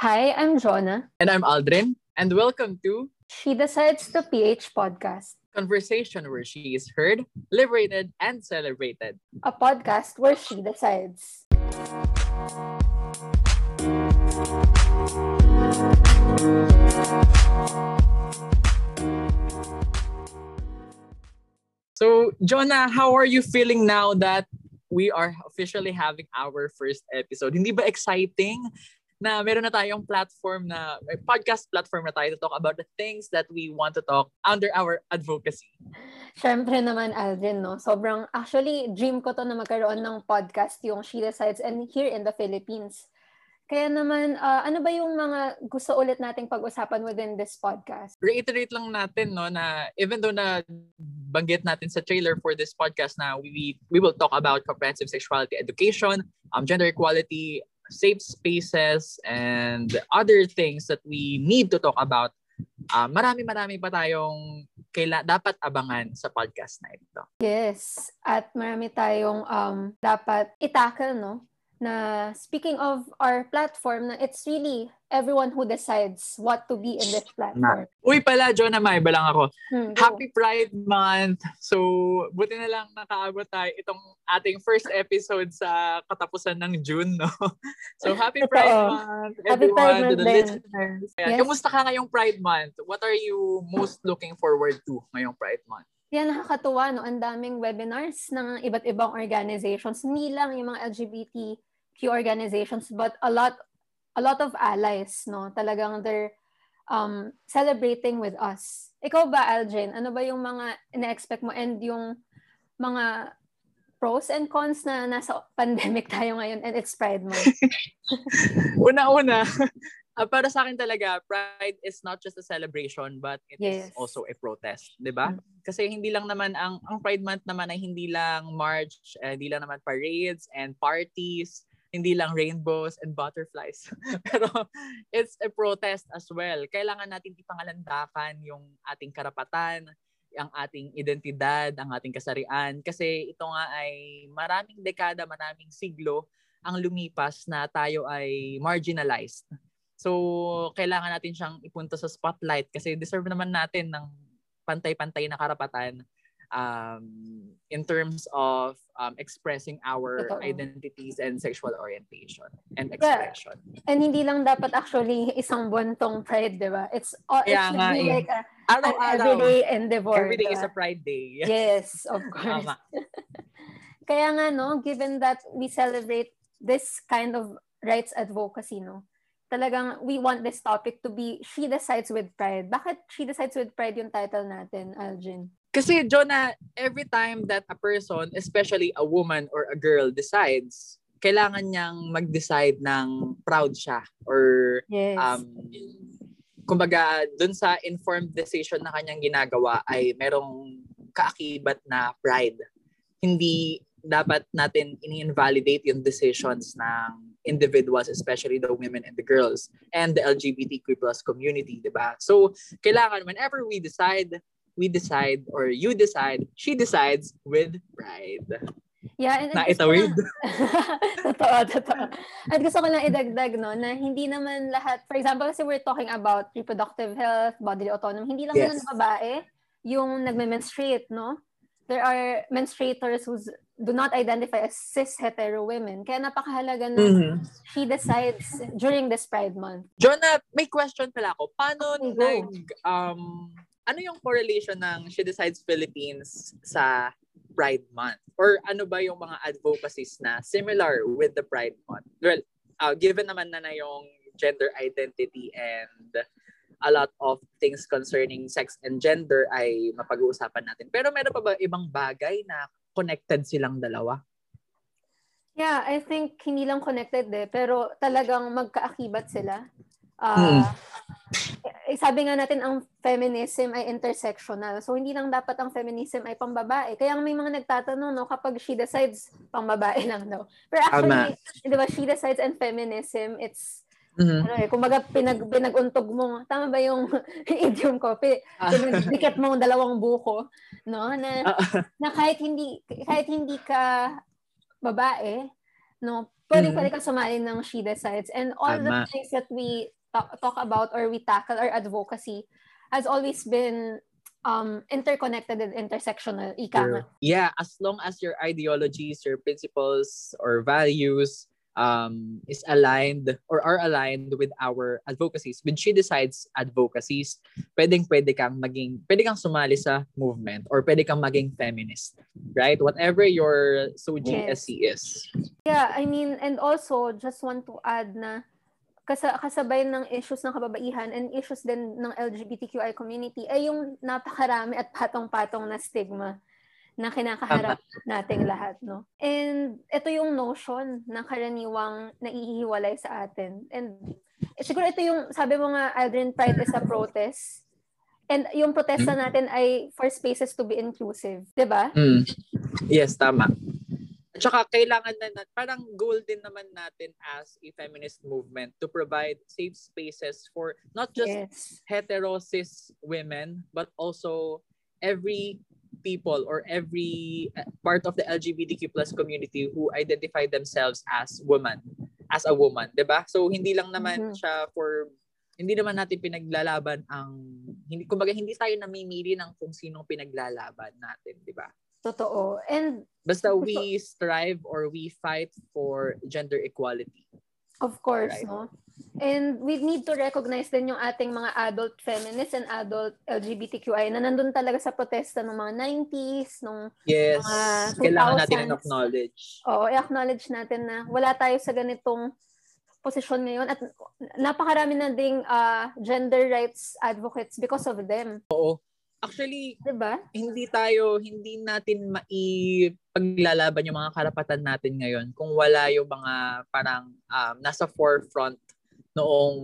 Hi, I'm Jonah. And I'm Aldrin. And welcome to She Decides the PH podcast, conversation where she is heard, liberated, and celebrated. a podcast where she decides. So, Jonah, how are you feeling now that we are officially having our first episode? Hindi ba exciting na meron na tayong platform na, may podcast platform na tayo to talk about the things that we want to talk under our advocacy? Siyempre naman, Aldrin, no? Sobrang, actually, dream ko to na magkaroon ng podcast yung She Decides and here in the Philippines. Kaya naman, ah, ano ba yung mga gusto ulit nating pag-usapan within this podcast? reiterate lang natin no na even though na banggit natin sa trailer for this podcast na we we will talk about comprehensive sexuality education, um gender equality, safe spaces and other things that we need to talk about. Uh, marami marami pa tayong kaila dapat abangan sa podcast na ito. Yes. At marami tayong um, dapat itackle, no? Na speaking of our platform, na it's really everyone who decides what to be in this platform. Uy pala, John, may iba lang ako. Hmm, go. Happy Pride Month! So, buti na lang nakaabot tayo itong ating first episode sa katapusan ng June, no? So, Happy. Pride Month, Happy everyone, Pride to Month the din. listeners. Ayan, Yes. Kamusta ka ngayong Pride Month? What are you most looking forward to ngayong Pride Month? Yan, nakakatuwa, no? Ang daming webinars ng iba't ibang organizations. Hindi lang yung mga LGBTQ organizations, but a lot a lot of allies, no? Talagang they're um, celebrating with us. Ikaw ba, Aljen? Ano ba yung mga ina-expect mo and yung mga pros and cons na nasa pandemic tayo ngayon and it's Pride Month? Una-una, ah, para sa akin talaga, Pride is not just a celebration, but it is Yes. also a protest, di ba? Mm. Kasi hindi lang naman, ang, ang Pride Month naman ay hindi lang march, eh, hindi lang naman parades and parties, hindi lang rainbows and butterflies. Pero it's a protest as well. Kailangan natin ipangalandakan yung ating karapatan, ang ating identidad, ang ating kasarian. Kasi ito nga ay maraming dekada, maraming siglo ang lumipas na tayo ay marginalized. So, kailangan natin siyang ipunta sa spotlight kasi deserve naman natin ng pantay-pantay na karapatan um, in terms of um, expressing our Totoo. identities and sexual orientation and Yeah. expression. and hindi lang dapat actually isang buwan tong Pride, di ba? It's, it Kaya should nga be eh. like a, an Araw-araw. everyday endeavor. Every day di is a Pride Day. Yes, of course. Kaya nga, no, given that we celebrate this kind of rights advocacy, no, talagang we want this topic to be She Decides with Pride. Bakit She Decides with Pride yung title natin, Algin? Kasi, Jonah, every time that a person, especially a woman or a girl, decides, kailangan niyang mag-decide ng proud siya or Yes. um, kumbaga, dun sa informed decision na kanyang ginagawa ay merong kaakibat na pride. Hindi dapat natin ini-invalidate yung decisions ng individuals, especially the women and the girls and the LGBTQ plus community, di ba? So, kailangan whenever we decide, we decide or you decide, she decides with pride. yeah, and, and Na gusto ko itawid. lang- totoo, totoo. At gusto ko lang idagdag, no, na hindi naman lahat, for example, kasi we're talking about reproductive health, bodily autonomy, hindi lang Yes. naman babae yung nagme-menstruate, no? There are menstruators who do not identify as cis-hetero women. Kaya napakahalaga na Mhm. she decides during this Pride Month. Jonah, may question pala ako. Paano Okay, nag, um, ano yung correlation ng She Decides Philippines sa Pride Month? Or ano ba yung mga advocacies na similar with the Pride Month? Well, uh, given naman na na yung gender identity and a lot of things concerning sex and gender ay mapag-uusapan natin. Pero meron pa ba ibang bagay na connected silang dalawa? Yeah, I think hindi lang connected eh, pero talagang magkaakibat sila. Ah, eh, sabi nga natin ang feminism ay intersectional. So hindi lang dapat ang feminism ay pambabae. Kaya may mga nagtatanong no kapag she decides pambabae lang daw. Pero actually, 'di ba, she decides and feminism it's Mhm. ano eh, kumbaga pinag pinaguntog mo. Tama ba yung idiom ko? Pi- Ah. Pinagdikit mo ang dalawang buko, no? Na Ah, na kahit hindi kahit hindi ka babae, no, pwede mm. pwede ka sumali ng She Decides. And all Tama. the things that we talk, talk about or we tackle our advocacy has always been um interconnected and intersectional ika yeah as long as your ideologies your principles or values um is aligned or are aligned with our advocacies when she decides advocacies pwedeng pwede kang maging pwede kang sumali sa movement or pwede kang maging feminist right? Whatever your so GSC yes. is. Yeah i mean and also just want to add na kasabay ng issues ng kababaihan and issues din ng LGBTQI community ay yung napakarami at patong-patong na stigma na kinakaharap nating lahat, no? And ito yung notion na karaniwang naihiwalay sa atin. And eh, siguro ito yung, sabi mo nga, Aldrin, Pride is a protest. And yung protesta hmm? natin ay for spaces to be inclusive. ba? Diba? Mm. Yes, tama. Tsaka kailangan na, parang goal din naman natin as a feminist movement to provide safe spaces for not just yes. hetero cis women, but also every people or every uh, part of the LGBTQ plus community who identify themselves as woman, as a woman, 'di ba? So hindi lang naman mm-hmm. siya for hindi naman natin pinaglalaban ang hindi kumbaga hindi tayo namimili ng kung sinong pinaglalaban natin, 'di ba? Totoo. And basta we strive or we fight for gender equality. Of course, right? no? And we need to recognize din yung ating mga adult feminists and adult LGBTQI na nandun talaga sa protesta ng mga 90s, nung yes, mga 2000s. kailangan natin acknowledge. Oo, i-acknowledge natin na wala tayo sa ganitong posisyon ngayon at napakarami na ding uh, gender rights advocates because of them. Oo. Actually, 'di ba? Hindi tayo hindi natin maipaglalaban yung mga karapatan natin ngayon kung wala yung mga parang um, nasa forefront noong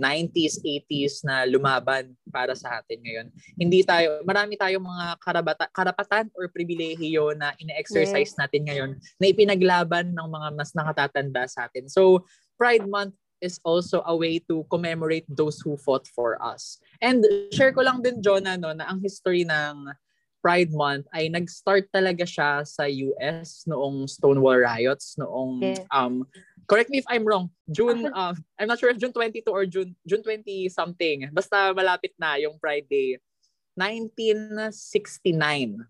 90s, 80s na lumaban para sa atin ngayon. Hindi tayo, marami tayong mga karabata, karapatan or pribilehiyo na ine-exercise yes. natin ngayon na ipinaglaban ng mga mas nakatatanda sa atin. So, Pride Month is also a way to commemorate those who fought for us. And share ko lang din, Jonah, no, na ang history ng Pride Month ay nag-start talaga siya sa US noong Stonewall riots noong yeah. um correct me if I'm wrong June uh, I'm not sure if June 22 or June June 20 something basta malapit na yung Pride Day 1969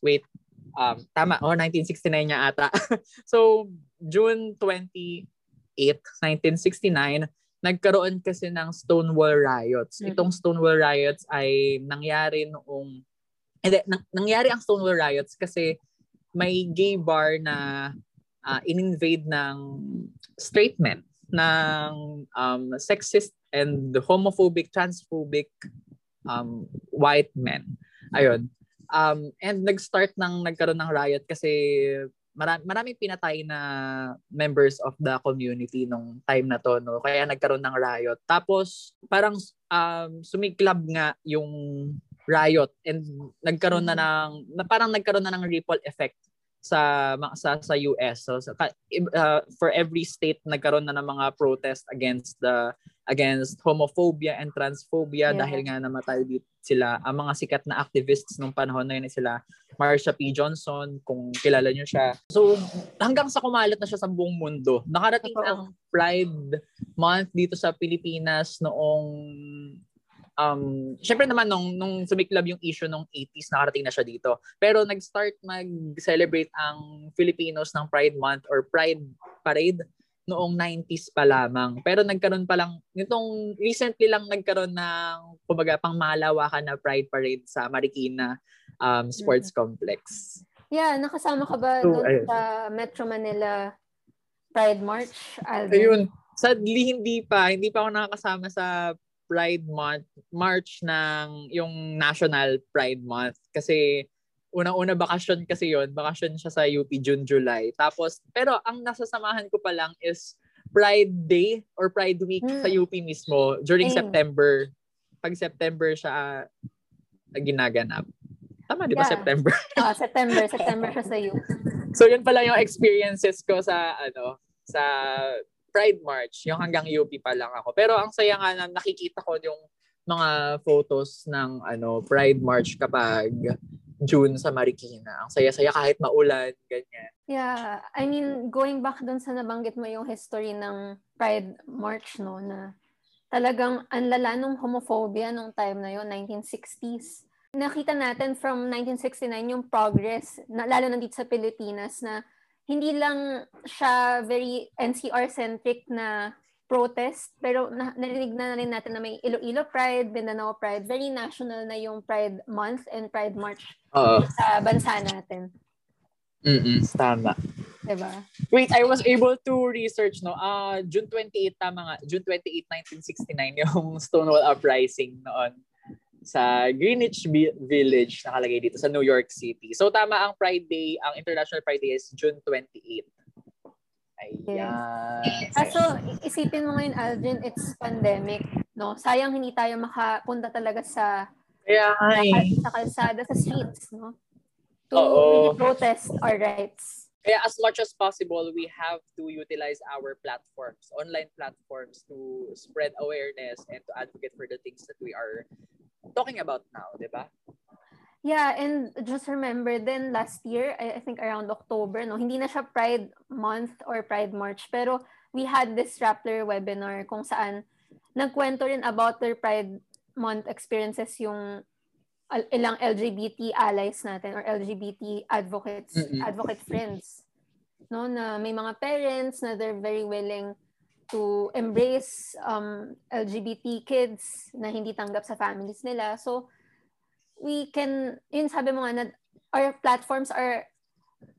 wait um tama oh 1969 niya ata so June 20 1969, nagkaroon kasi ng Stonewall riots. Mm-hmm. Itong Stonewall riots ay nangyari noong hindi, nang, nangyari ang Stonewall riots kasi may gay bar na uh, in-invade ng straight men ng um, sexist and homophobic, transphobic um, white men. Ayun. Um, and nag-start ng nagkaroon ng riot kasi marami, maraming pinatay na members of the community nung time na to no kaya nagkaroon ng riot tapos parang um, sumiklab nga yung riot and nagkaroon na mm-hmm. ng na parang nagkaroon na ng ripple effect sa sa sa US so uh, for every state nagkaroon na ng mga protest against the against homophobia and transphobia yeah. dahil nga namatay dito sila ang mga sikat na activists nung panahon na yun sila Marsha P. Johnson kung kilala niyo siya. So hanggang sa kumalat na siya sa buong mundo. Nakarating ang Pride Month dito sa Pilipinas noong um syempre naman nung nung sumiklab yung issue nung 80s nakarating na siya dito. Pero nag-start mag-celebrate ang Filipinos ng Pride Month or Pride Parade noong 90s pa lamang. Pero nagkaroon pa lang, nitong recently lang nagkaroon ng, kumbaga, pang malawakan na Pride Parade sa Marikina um, Sports mm-hmm. Complex. Yeah, nakasama ka ba so, doon sa Metro Manila Pride March? Alvin? Ayun. Sadly, hindi pa. Hindi pa ako nakakasama sa Pride Month, March ng yung National Pride Month. Kasi unang-una bakasyon kasi yon bakasyon siya sa UP June, July. Tapos, pero ang nasasamahan ko pa lang is Pride Day or Pride Week hmm. sa UP mismo during hmm. September. Pag September siya uh, ginaganap. Tama, di ba? Yeah. September. oh, September. September siya sa UP. So, yun pala yung experiences ko sa, ano, sa Pride March. Yung hanggang UP pa lang ako. Pero ang saya nga na nakikita ko yung mga photos ng ano Pride March kapag June sa Marikina. Ang saya-saya kahit maulan, ganyan. Yeah, I mean, going back dun sa nabanggit mo yung history ng Pride March, no, na talagang ang lala ng homophobia nung time na yon 1960s. Nakita natin from 1969 yung progress, na, lalo na dito sa Pilipinas, na hindi lang siya very NCR-centric na protest, pero na, narinig na rin natin na may Iloilo Pride, Mindanao Pride, very national na yung Pride Month and Pride March uh, sa bansa natin. Mm tama. Diba? Wait, I was able to research, no? Uh, June 28, tama nga. June 28, 1969, yung Stonewall Uprising noon sa Greenwich Village, nakalagay dito sa New York City. So tama ang Pride Day, ang International Pride Day is June 28. Ayan. Yes. Kaso, isipin mo ngayon, Aldrin, it's pandemic, no? Sayang hindi tayo makapunta talaga sa yeah, sa, sa kalsada, sa streets, no? To Oo. really protest our rights. Kaya as much as possible, we have to utilize our platforms, online platforms to spread awareness and to advocate for the things that we are talking about now, di ba? Yeah, and just remember then last year, I, I think around October, no, hindi na siya Pride Month or Pride March, pero we had this Rappler webinar kung saan nagkwento rin about their Pride Month experiences yung ilang LGBT allies natin or LGBT advocates, mm-hmm. advocate friends. No, na may mga parents na they're very willing to embrace um, LGBT kids na hindi tanggap sa families nila. So, we can, yun sabi mo nga na our platforms are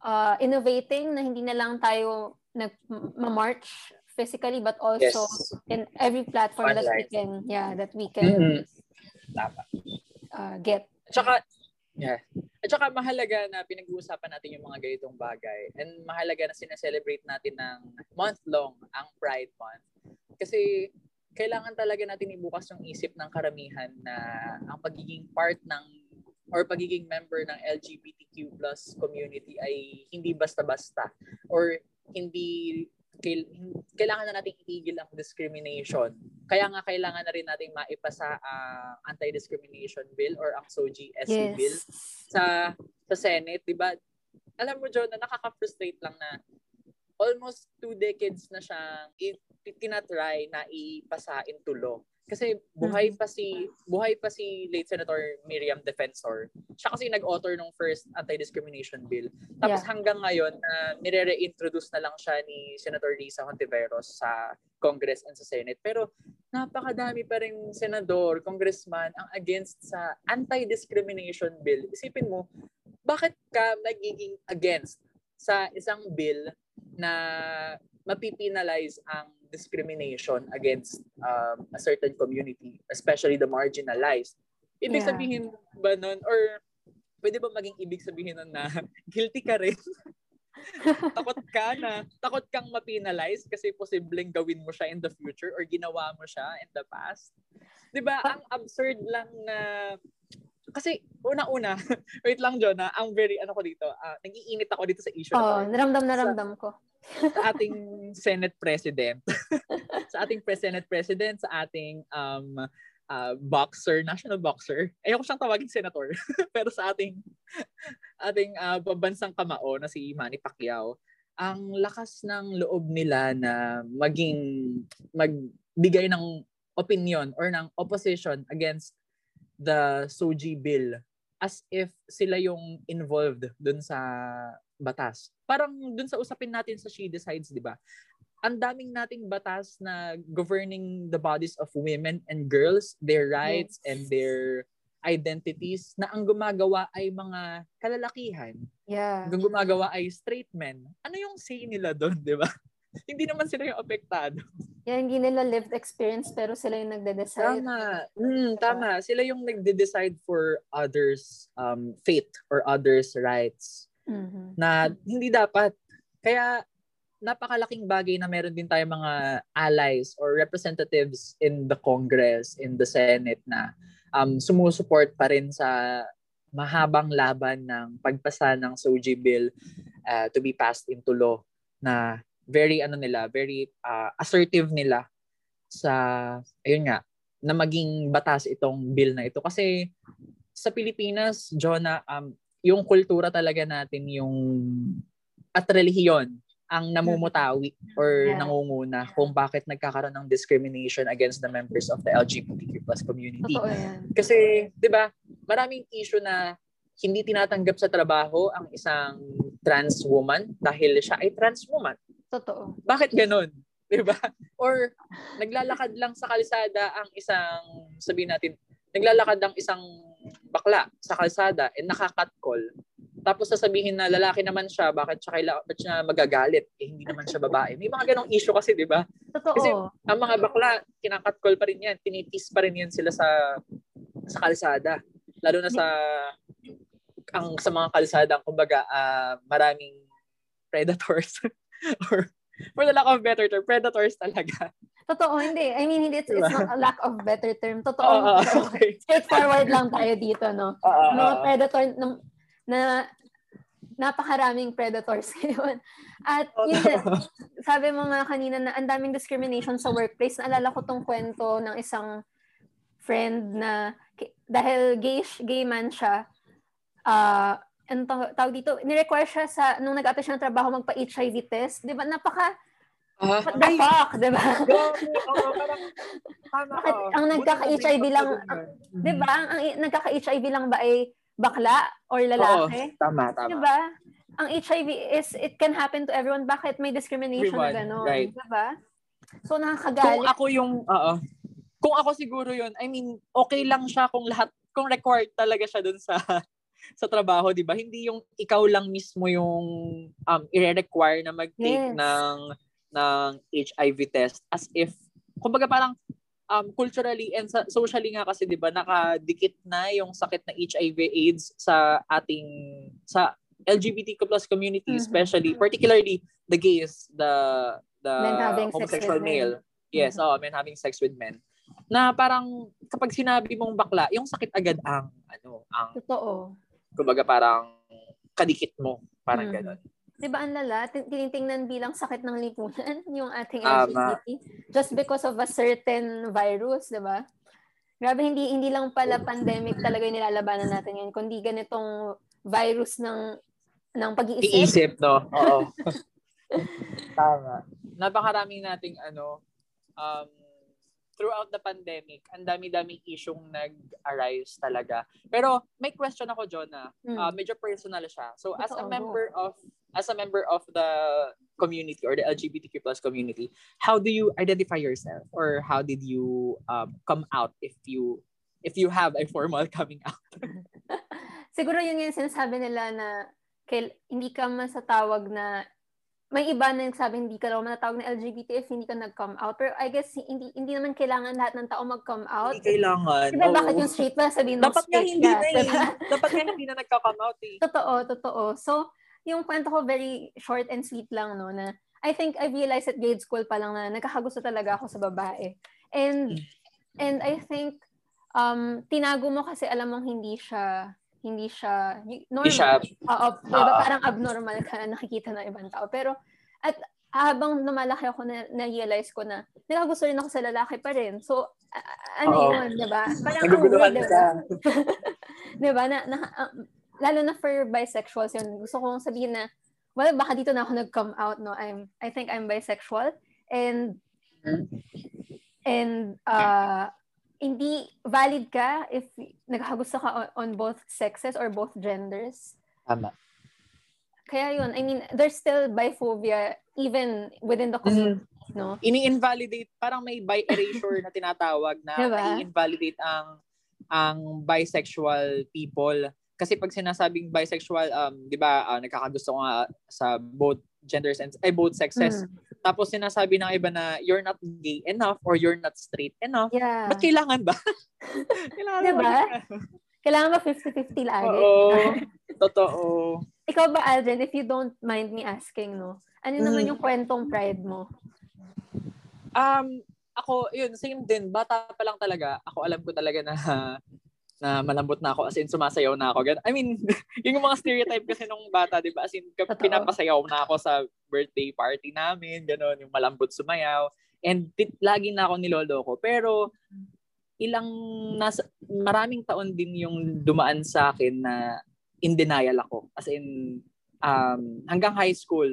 uh, innovating na hindi na lang tayo nag-march physically but also yes. in every platform Online. that we can yeah that we can mm-hmm. uh, get at saka yeah at saka mahalaga na pinag-uusapan natin yung mga ganitong bagay and mahalaga na sineselebrate natin ng month long ang Pride Month kasi kailangan talaga natin ibukas yung isip ng karamihan na ang pagiging part ng or pagiging member ng LGBTQ plus community ay hindi basta-basta or hindi kailangan na nating itigil ang discrimination. Kaya nga kailangan na rin nating maipasa ang uh, anti-discrimination bill or ang SOGI SC yes. bill sa sa Senate, 'di ba? Alam mo John, na nakaka-frustrate lang na almost two decades na siyang tinatry na ipasa into law. Kasi buhay pa si buhay pa si late Senator Miriam Defensor. Siya kasi nag-author ng first anti-discrimination bill. Tapos yeah. hanggang ngayon na uh, nire-reintroduce na lang siya ni Senator Risa Hontiveros sa Congress and sa Senate. Pero napakadami pa rin senador, congressman ang against sa anti-discrimination bill. Isipin mo, bakit ka nagiging against sa isang bill na mapipinalize ang discrimination against um, a certain community, especially the marginalized. Ibig yeah. sabihin ba nun, or pwede ba maging ibig sabihin nun na guilty ka rin? takot ka na, takot kang mapinalize kasi posibleng gawin mo siya in the future or ginawa mo siya in the past. 'Di ba? Ang absurd lang na kasi una-una, wait lang Jonah, ang very ano ko dito, uh, nag-iinit ako dito sa issue. Oh, na naramdam naramdam ko sa ating Senate President, sa ating Senate President, sa ating um, uh, boxer, national boxer. Ayoko siyang tawagin senator. Pero sa ating ating uh, bansang kamao na si Manny Pacquiao, ang lakas ng loob nila na maging magbigay ng opinion or ng opposition against the Soji bill as if sila yung involved dun sa batas. Parang dun sa usapin natin sa She Decides, di ba? Ang daming nating batas na governing the bodies of women and girls, their rights yes. and their identities na ang gumagawa ay mga kalalakihan. Yeah. Ang gumagawa ay straight men. Ano yung say nila doon, di ba? hindi naman sila yung apektado. Yeah, hindi nila lived experience pero sila yung nagde-decide. Tama. Mm, tama. Sila yung nagde-decide for others um fate or others rights mm-hmm. na hindi dapat. Kaya napakalaking bagay na meron din tayo mga allies or representatives in the Congress, in the Senate na um, sumusuport pa rin sa mahabang laban ng pagpasa ng SOGI bill uh, to be passed into law na very ano nila, very uh, assertive nila sa ayun nga na maging batas itong bill na ito kasi sa Pilipinas, Jonah, um, yung kultura talaga natin yung at relihiyon ang namumutawi or Yeah. nangunguna kung bakit nagkakaroon ng discrimination against the members of the LGBTQ plus community. Totoo yan. Kasi, 'di ba, maraming issue na hindi tinatanggap sa trabaho ang isang trans woman dahil siya ay trans woman. Totoo. Bakit ganun? 'Di ba? Or naglalakad lang sa kalsada ang isang sabihin natin, naglalakad ang isang bakla sa kalsada and nakakatcall. Tapos sasabihin na lalaki naman siya, bakit siya kaila, bakit siya magagalit? Eh, hindi naman siya babae. May mga ganong issue kasi, 'di ba? Totoo. Kasi ang mga bakla, kinakatcall pa rin yan. Tinitis pa rin yan sila sa sa kalsada. Lalo na sa ang sa mga kalsada, kumbaga, ah, maraming predators. or for the lack of better term, predators talaga. Totoo, hindi. I mean, hindi, it's, it's Diba? not a lack of better term. Totoo. Oo, okay. Straightforward lang tayo dito, no? Oo, Mga predator na, na napakaraming predators ngayon. At Oo. yun, din, sabi mo nga kanina na ang daming discrimination sa workplace. Naalala ko tong kwento ng isang friend na dahil gay, gay man siya, ah ano taw- tawag dito, nirequire siya sa, nung nag-apply siya ng trabaho, magpa-HIV test. Di ba? Napaka, Ah, what the ay, fuck? Di ba? Bakit ang nagkaka-HIV na lang. Di ba? Ang, ang nagkaka-HIV lang ba ay bakla or lalaki? Oo, tama, tama. Di ba? Ang HIV is, it can happen to everyone. Bakit may discrimination Everyone, na gano'n? right. Di ba? So, Kung nakakagalit. ako yung, oo. Kung ako siguro yun, I mean, okay lang siya kung lahat, kung required talaga siya dun sa sa trabaho, di ba? Hindi yung ikaw lang mismo yung um, i-require na mag-take Yes. ng ng HIV test as if, kumbaga parang um, culturally and socially nga kasi, di ba, nakadikit na yung sakit na HIV AIDS sa ating, sa LGBTQ plus community, Mhm. especially, particularly the gays, the the homosexual with men. male. Yes, Mhm. oh, men having sex with men. Na parang kapag sinabi mong bakla, yung sakit agad ang ano, ang Totoo. Kumbaga parang kadikit mo, parang Mhm. gano'n. Di ba ang lala? Tin- Tinitingnan bilang sakit ng lipunan yung ating. LGBT. Just because of a certain virus, di ba? Grabe, hindi hindi lang pala pandemic talaga yung nilalabanan natin ngayon, kundi ganitong virus ng ng pag-iisip. Iisip, no? Oo. Tama. Napakaraming nating ano, um, throughout the pandemic, ang dami-daming isyong nag-arise talaga. Pero may question ako, Jonah. Mm. Uh, medyo personal siya. So as a member of as a member of the community or the LGBTQ plus community, how do you identify yourself or how did you um, come out if you if you have a formal coming out? Siguro yun yung sinasabi nila na kail- hindi ka masatawag na may iba na nagsabi hindi ka raw manatawag na LGBT if hindi ka nag-come out. Pero I guess hindi hindi naman kailangan lahat ng tao mag-come out. Hindi kailangan. Diba Oo. bakit yung straight ba sabihin Dapat nga straight hindi ka, na eh. diba? Dapat nga hindi na nagka-come out eh. Totoo, totoo. So, yung kwento ko very short and sweet lang, no, na I think I realized at grade school pa lang na nagkakagusto talaga ako sa babae. And, and I think, um, tinago mo kasi alam mong hindi siya, hindi siya normal. Hindi siya, Oo, diba, Oo. parang abnormal ka na nakikita ng ibang tao. Pero, at habang lumalaki ako, na, na-realize ko na nakagusto rin ako sa lalaki pa rin. So, a- ano Oo. yun, diba? Parang ang weird, ka. diba? diba? Na, na, ah, lalo na for bisexuals yun. Gusto kong sabihin na, well, baka dito na ako nag-come out, no? I'm, I think I'm bisexual. And, and, uh, hindi valid ka if nagkagusto ka on, on both sexes or both genders. Tama. Kaya yun, I mean, there's still biphobia even within the community, no? Ini-invalidate, parang may bi erasure na tinatawag na Diba? i-invalidate ang ang bisexual people. Kasi pag sinasabing bisexual, um, 'di ba, ah, nagkakagusto nga sa both genders and ay both sexes. Mm. Tapos sinasabi ng iba na you're not gay enough or you're not straight enough. Yeah. Ba't kailangan ba? kailangan Diba? ba? Kailangan ba 50-50 lagi? Oo. Totoo. Ikaw ba, Aldrin, if you don't mind me asking, no? Ano naman Mm. yung kwentong pride mo? Um, ako, yun, same din. Bata pa lang talaga. Ako alam ko talaga na na malambot na ako as in sumasayaw na ako. Gan- I mean, yung mga stereotype kasi nung bata, 'di ba? As in Totoo. pinapasayaw na ako sa birthday party namin, gano'n, yung malambot sumayaw. And tit- lagi na ako niloloko. Pero ilang nasa maraming taon din yung dumaan sa akin na in denial ako. As in, um, hanggang high school,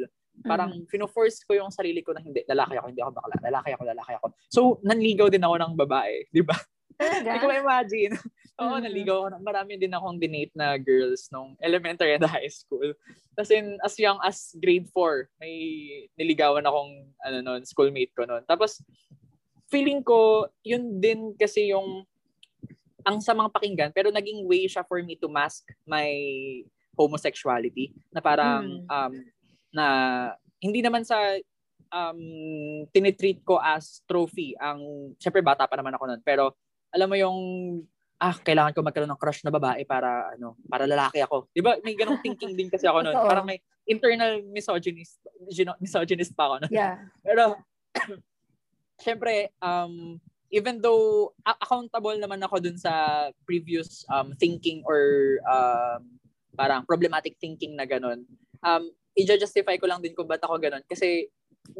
parang mm. fino-force ko yung sarili ko na hindi, lalaki ako, hindi ako bakla, lalaki ako, lalaki ako. So, nanligaw din ako ng babae, di ba? Hindi ko imagine. Oo, mm-hmm. naligaw ako. Marami din akong dinate na girls nung elementary and high school. As in, as young as grade 4, may niligawan akong ano nun, schoolmate ko noon. Tapos, feeling ko, yun din kasi yung ang samang pakinggan, pero naging way siya for me to mask my homosexuality na parang mm. um, na hindi naman sa um, tinitreat ko as trophy ang syempre bata pa naman ako noon pero alam mo yung ah, kailangan ko magkaroon ng crush na babae para ano, para lalaki ako. 'Di ba? May ganung thinking din kasi ako noon. Parang may internal misogynist misogynist pa ako noon. Yeah. Pero syempre um even though accountable naman ako dun sa previous um thinking or um parang problematic thinking na ganun. Um i-justify ko lang din kung ba't ako ganun kasi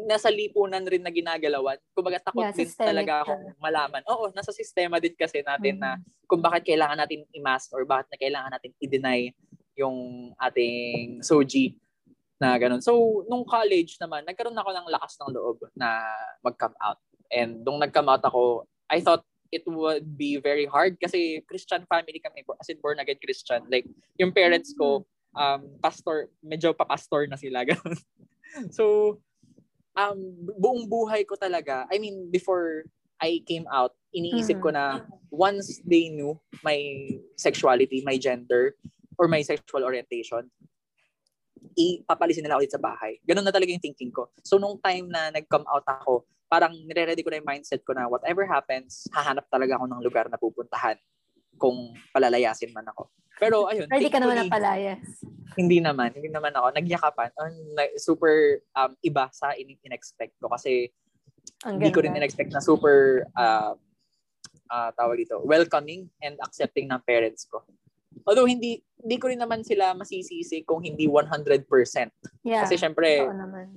nasa lipunan rin na ginagalawan. Kumbaga takot yeah, din talaga akong malaman. Oo, nasa sistema din kasi natin mm-hmm. na kung bakit kailangan natin i-mask or bakit na kailangan natin i-deny yung ating soji na ganun. So, nung college naman, nagkaroon ako ng lakas ng loob na mag-come out. And nung nag-come out ako, I thought it would be very hard kasi Christian family kami, as in born again Christian. Like, yung parents ko, mm-hmm. um, pastor, medyo pa-pastor na sila. Ganun. so, um, buong buhay ko talaga, I mean, before I came out, iniisip ko na once they knew my sexuality, my gender, or my sexual orientation, ipapalisin nila ulit sa bahay. Ganun na talaga yung thinking ko. So, nung time na nag-come out ako, parang nire-ready ko na yung mindset ko na whatever happens, hahanap talaga ako ng lugar na pupuntahan kung palalayasin man ako. Pero ayun. Ready ka naman na palayas. Hindi naman. Hindi naman ako. Nagyakapan. Super um, iba sa in- in-expect ko. Kasi hindi ko rin in-expect na super uh, uh, tawag dito, welcoming and accepting ng parents ko. Although hindi hindi ko rin naman sila masisisi kung hindi 100%. Yeah, Kasi syempre,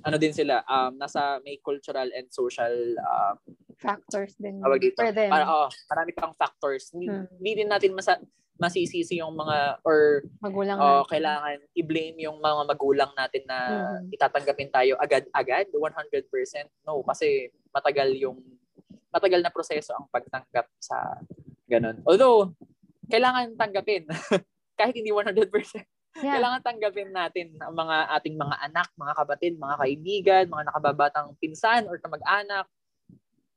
ano din sila, um, nasa may cultural and social um, factors din. Tawag dito. Para, oh, marami pang factors. Hindi, hmm. hindi din natin masa, masisisi yung mga or magulang uh, kailangan i-blame yung mga magulang natin na mm-hmm. itatanggapin tayo agad-agad 100% no kasi matagal yung matagal na proseso ang pagtanggap sa ganun. Although kailangan tanggapin. Kahit hindi 100% yeah. kailangan tanggapin natin ang mga ating mga anak mga kapatid mga kaibigan mga nakababatang pinsan or kamag-anak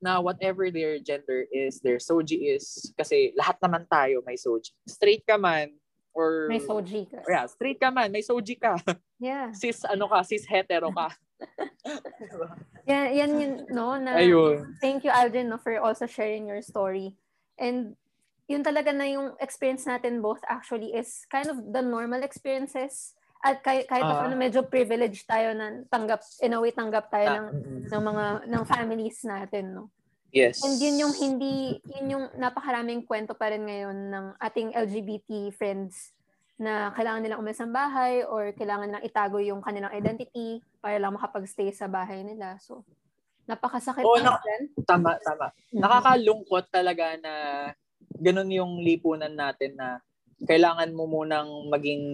na whatever their gender is, their soji is, kasi lahat naman tayo may soji. Straight ka man, or... May soji ka. Yeah, straight ka man, may soji ka. Yeah. cis, ano ka, cis hetero ka. yan, yan yun, no, na Ayun. thank you, Aldrin, no, for also sharing your story. And yun talaga na yung experience natin both actually is kind of the normal experiences at kahit, kahit uh, ano medyo privileged tayo na tanggap in a way tanggap tayo uh, ng mm-hmm. ng mga ng families natin no? Yes. And yun yung hindi yun yung napakaraming kwento pa rin ngayon ng ating LGBT friends na kailangan nilang umalis ng bahay or kailangan nilang itago yung kanilang identity para lang makapag-stay sa bahay nila. So napakasakit oh, na, tama tama. Mm-hmm. nakakalungkot talaga na ganun yung lipunan natin na kailangan mo munang maging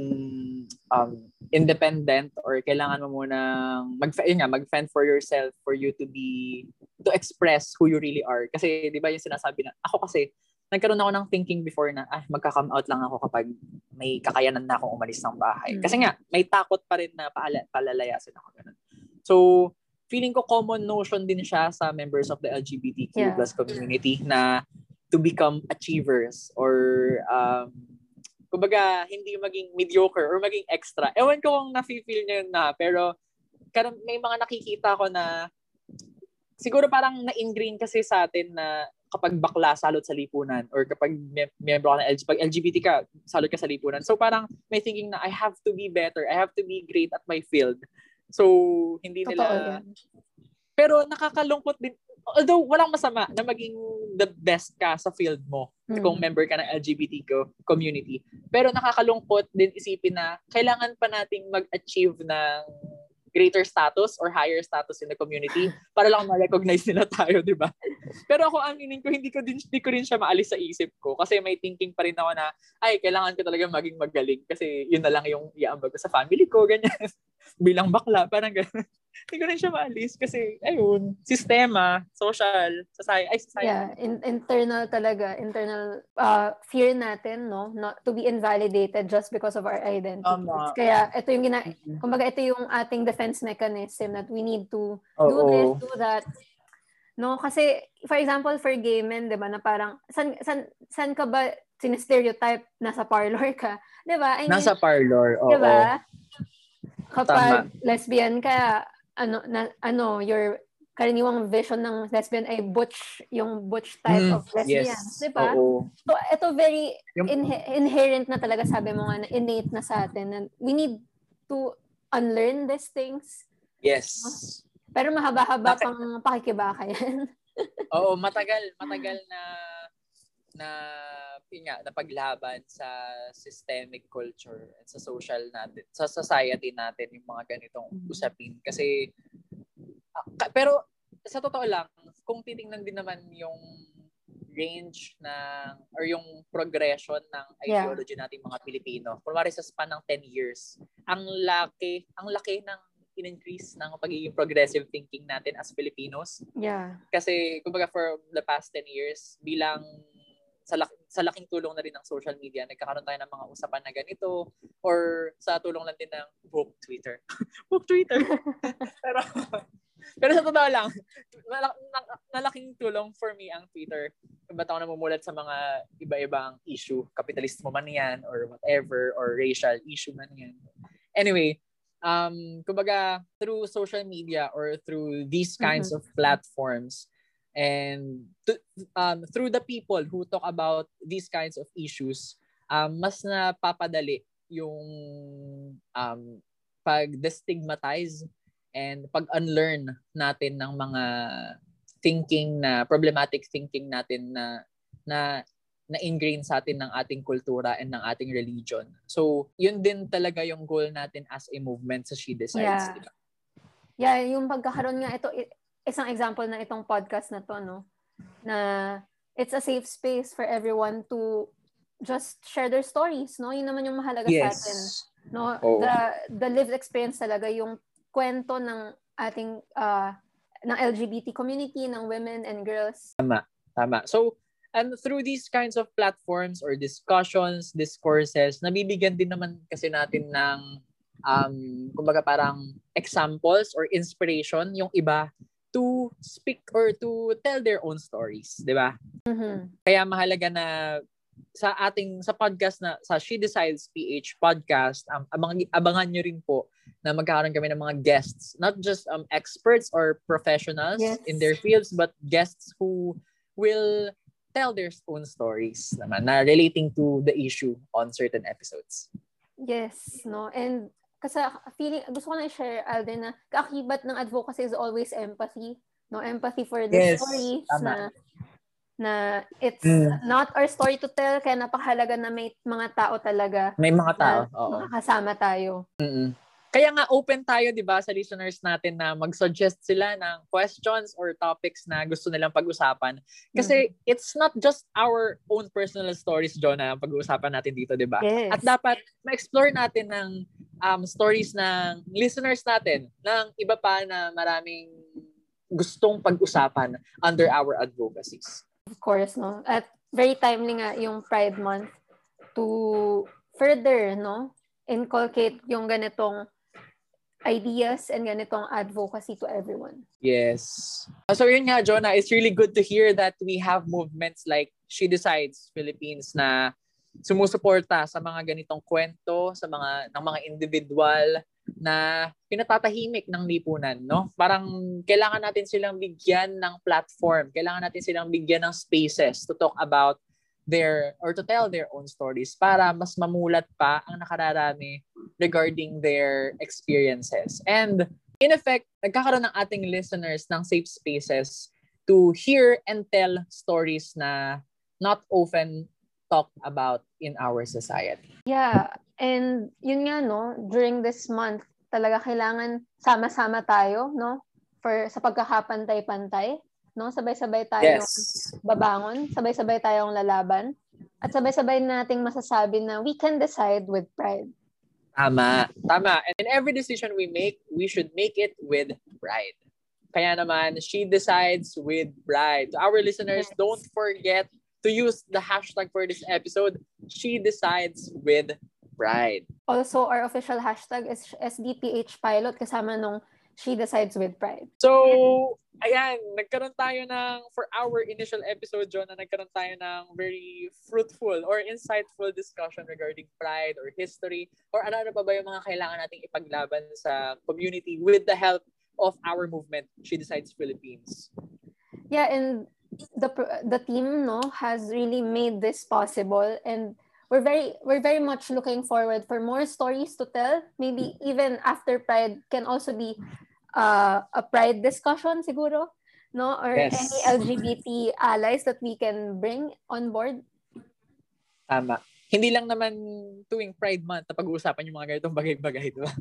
um, independent or kailangan mo munang mag yun nga, mag-fend for yourself for you to be to express who you really are. Kasi 'di ba yung sinasabi na ako kasi nagkaroon ako ng thinking before na ah magka-come out lang ako kapag may kakayanan na akong umalis ng bahay. Mm. Kasi nga may takot pa rin na paala, palalayasin ako ganun. So feeling ko common notion din siya sa members of the LGBTQ yeah. plus community na to become achievers or um, kumbaga, hindi maging mediocre or maging extra. Ewan ko kung nafe-feel niyo yun na, pero karon may mga nakikita ko na siguro parang na-ingrain kasi sa atin na kapag bakla, salot sa lipunan or kapag mem- member ka ng LGBT, pag LGBT ka, salot ka sa lipunan. So parang may thinking na I have to be better, I have to be great at my field. So hindi nila Totoo yan. Pero nakakalungkot din although walang masama na maging the best ka sa field mo mm. kung member ka ng LGBT community. Pero nakakalungkot din isipin na kailangan pa nating mag-achieve ng greater status or higher status in the community para lang ma-recognize nila tayo, di ba? Pero ako, aminin ko, hindi ko, din, hindi ko rin siya maalis sa isip ko. Kasi may thinking pa rin ako na, ay, kailangan ko talaga maging magaling. Kasi yun na lang yung iambag ko sa family ko, ganyan. Bilang bakla, parang ganyan. Hindi ko rin siya maalis. Kasi, ayun, sistema, social, society, ay, society. Yeah, in- internal talaga, internal uh, fear natin, no? Not to be invalidated just because of our identity. Tama. Kaya, ito yung gina- kumbaga, ito yung ating defense mechanism that we need to do Oo. this, do that. No, kasi for example for gay men, 'di ba, na parang san san san ka ba sine-stereotype nasa parlor ka, 'di ba? I mean, Nasa parlor, oo. 'di ba? Kapag Tama. lesbian ka, ano na ano your karaniwang vision ng lesbian ay butch, yung butch type Mm, of lesbian, yes. 'di ba? So ito very inhe- inherent na talaga sabi mo nga na innate na sa atin and we need to unlearn these things. Yes. Pero mahaba-haba Bakit? pang pakikibaka yan. Oo, matagal, matagal na na yun nga, na paglaban sa systemic culture at sa social natin, sa society natin yung mga ganitong Mhm. usapin. Kasi, ka- pero sa totoo lang, kung titingnan din naman yung range ng or yung progression ng Yeah. ideology nating mga Pilipino. Kunwari sa span ng 10 years, ang laki, ang laki ng in-increase ng pagiging progressive thinking natin as Filipinos. Yeah. Kasi, kumbaga, for the past 10 years, bilang sa, lak- sa laking tulong na rin ng social media, nagkakaroon tayo ng mga usapan na ganito or sa tulong lang din ng book Twitter. book Twitter. pero, pero sa totoo lang, malak- na- nalaking tulong for me ang Twitter. Ba't ako namumulat sa mga iba-ibang issue, kapitalismo man yan or whatever, or racial issue man yan. Anyway, um, kumbaga, through social media or through these kinds of platforms, and to, um, through the people who talk about these kinds of issues, um, mas napapadali yung um, pag-destigmatize and pag-unlearn natin ng mga thinking na problematic thinking natin na na na ingrained sa atin ng ating kultura and ng ating religion. So, yun din talaga yung goal natin as a movement sa She Decides. Yeah. diba? Yeah, yung pagkakaroon nga ito, isang example na itong podcast na to, no? Na it's a safe space for everyone to just share their stories, no? Yun naman yung mahalaga sa atin. Yes. No? Oo. The, the lived experience talaga, yung kwento ng ating, uh, ng LGBT community, ng women and girls. Tama. So, and through these kinds of platforms or discussions, discourses, nabibigyan din naman kasi natin ng um, kumbaga parang examples or inspiration yung iba to speak or to tell their own stories, di ba? Mhm. Kaya mahalaga na sa ating sa podcast na sa She Decides PH podcast, um, abang, abangan nyo rin po na magkakaroon kami ng mga guests, not just um experts or professionals Yes. in their fields but guests who will tell their own stories naman na relating to the issue on certain episodes. Yes, no? And kasi feeling, gusto ko na i-share, Alden, na kaakibat ng advocacy is always empathy. No? Empathy for the Yes, stories tama. na na it's Mm. not our story to tell, kaya napakahalaga na may mga tao talaga May mga tao, na oo. makakasama tayo. Mm-mm. Kaya nga open tayo 'di ba sa listeners natin na mag-suggest sila ng questions or topics na gusto nilang pag-usapan. Kasi it's not just our own personal stories Jonah ang pag-uusapan natin dito 'di ba? Yes. At dapat ma-explore natin ng um, stories ng listeners natin ng iba pa na maraming gustong pag-usapan under our advocacies. Of course, no? At very timely nga yung Pride Month to further, no? Inculcate yung ganitong ideas and ganitong advocacy to everyone. Yes. So yun nga, Jonah, it's really good to hear that we have movements like She Decides Philippines na sumusuporta sa mga ganitong kwento, sa mga ng mga individual na pinatatahimik ng lipunan, no? Parang kailangan natin silang bigyan ng platform, kailangan natin silang bigyan ng spaces to talk about their or to tell their own stories para mas mamulat pa ang nakararami regarding their experiences. And in effect, nagkakaroon ng ating listeners ng safe spaces to hear and tell stories na not often talked about in our society. Yeah, and yun nga no, during this month talaga kailangan sama-sama tayo, no? For sa pagkakapantay-pantay no? Sabay-sabay tayong Yes. babangon, sabay-sabay tayong lalaban, at sabay-sabay nating masasabi na we can decide with pride. Tama. Tama. And in every decision we make, we should make it with pride. Kaya naman, she decides with pride. To our listeners, Yes. don't forget to use the hashtag for this episode. She decides with pride. Also, our official hashtag is SDPH Pilot kasama nung She Decides with Pride. So, ayan, nagkaroon tayo ng, for our initial episode, John, na nagkaroon tayo ng very fruitful or insightful discussion regarding pride or history or ano-ano pa ba yung mga kailangan nating ipaglaban sa community with the help of our movement, She Decides Philippines. Yeah, and the the team no has really made this possible and we're very we're very much looking forward for more stories to tell. Maybe even after Pride can also be uh, a Pride discussion siguro, no? Or Yes. any LGBT allies that we can bring on board. Tama. Hindi lang naman tuwing Pride Month na pag-uusapan yung mga ganitong bagay-bagay, di ba?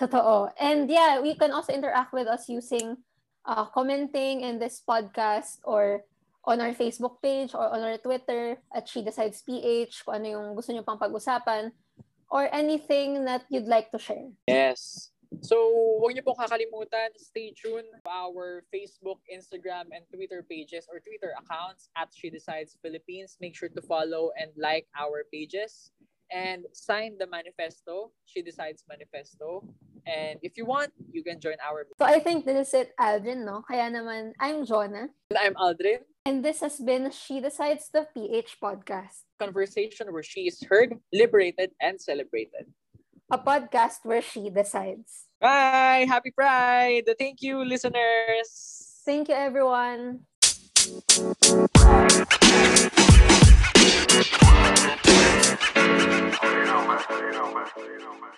Totoo. And yeah, we can also interact with us using uh, commenting in this podcast or on our Facebook page or on our Twitter at She Decides PH, kung ano yung gusto nyo pang pag-usapan, or anything that you'd like to share. Yes. So, huwag niyo pong kakalimutan, stay tuned our Facebook, Instagram, and Twitter pages or Twitter accounts at She Decides Philippines. Make sure to follow and like our pages and sign the manifesto, She Decides Manifesto. And if you want, you can join our So I think this is it, Aldrin, no? Kaya naman, I'm Jonah. And I'm Aldrin, And this has been She Decides the PH podcast, conversation where she is heard, liberated, and celebrated. A podcast where she decides. Bye! Happy Pride! Thank you, listeners! Thank you, everyone. You know, man. You know, man. You know, man.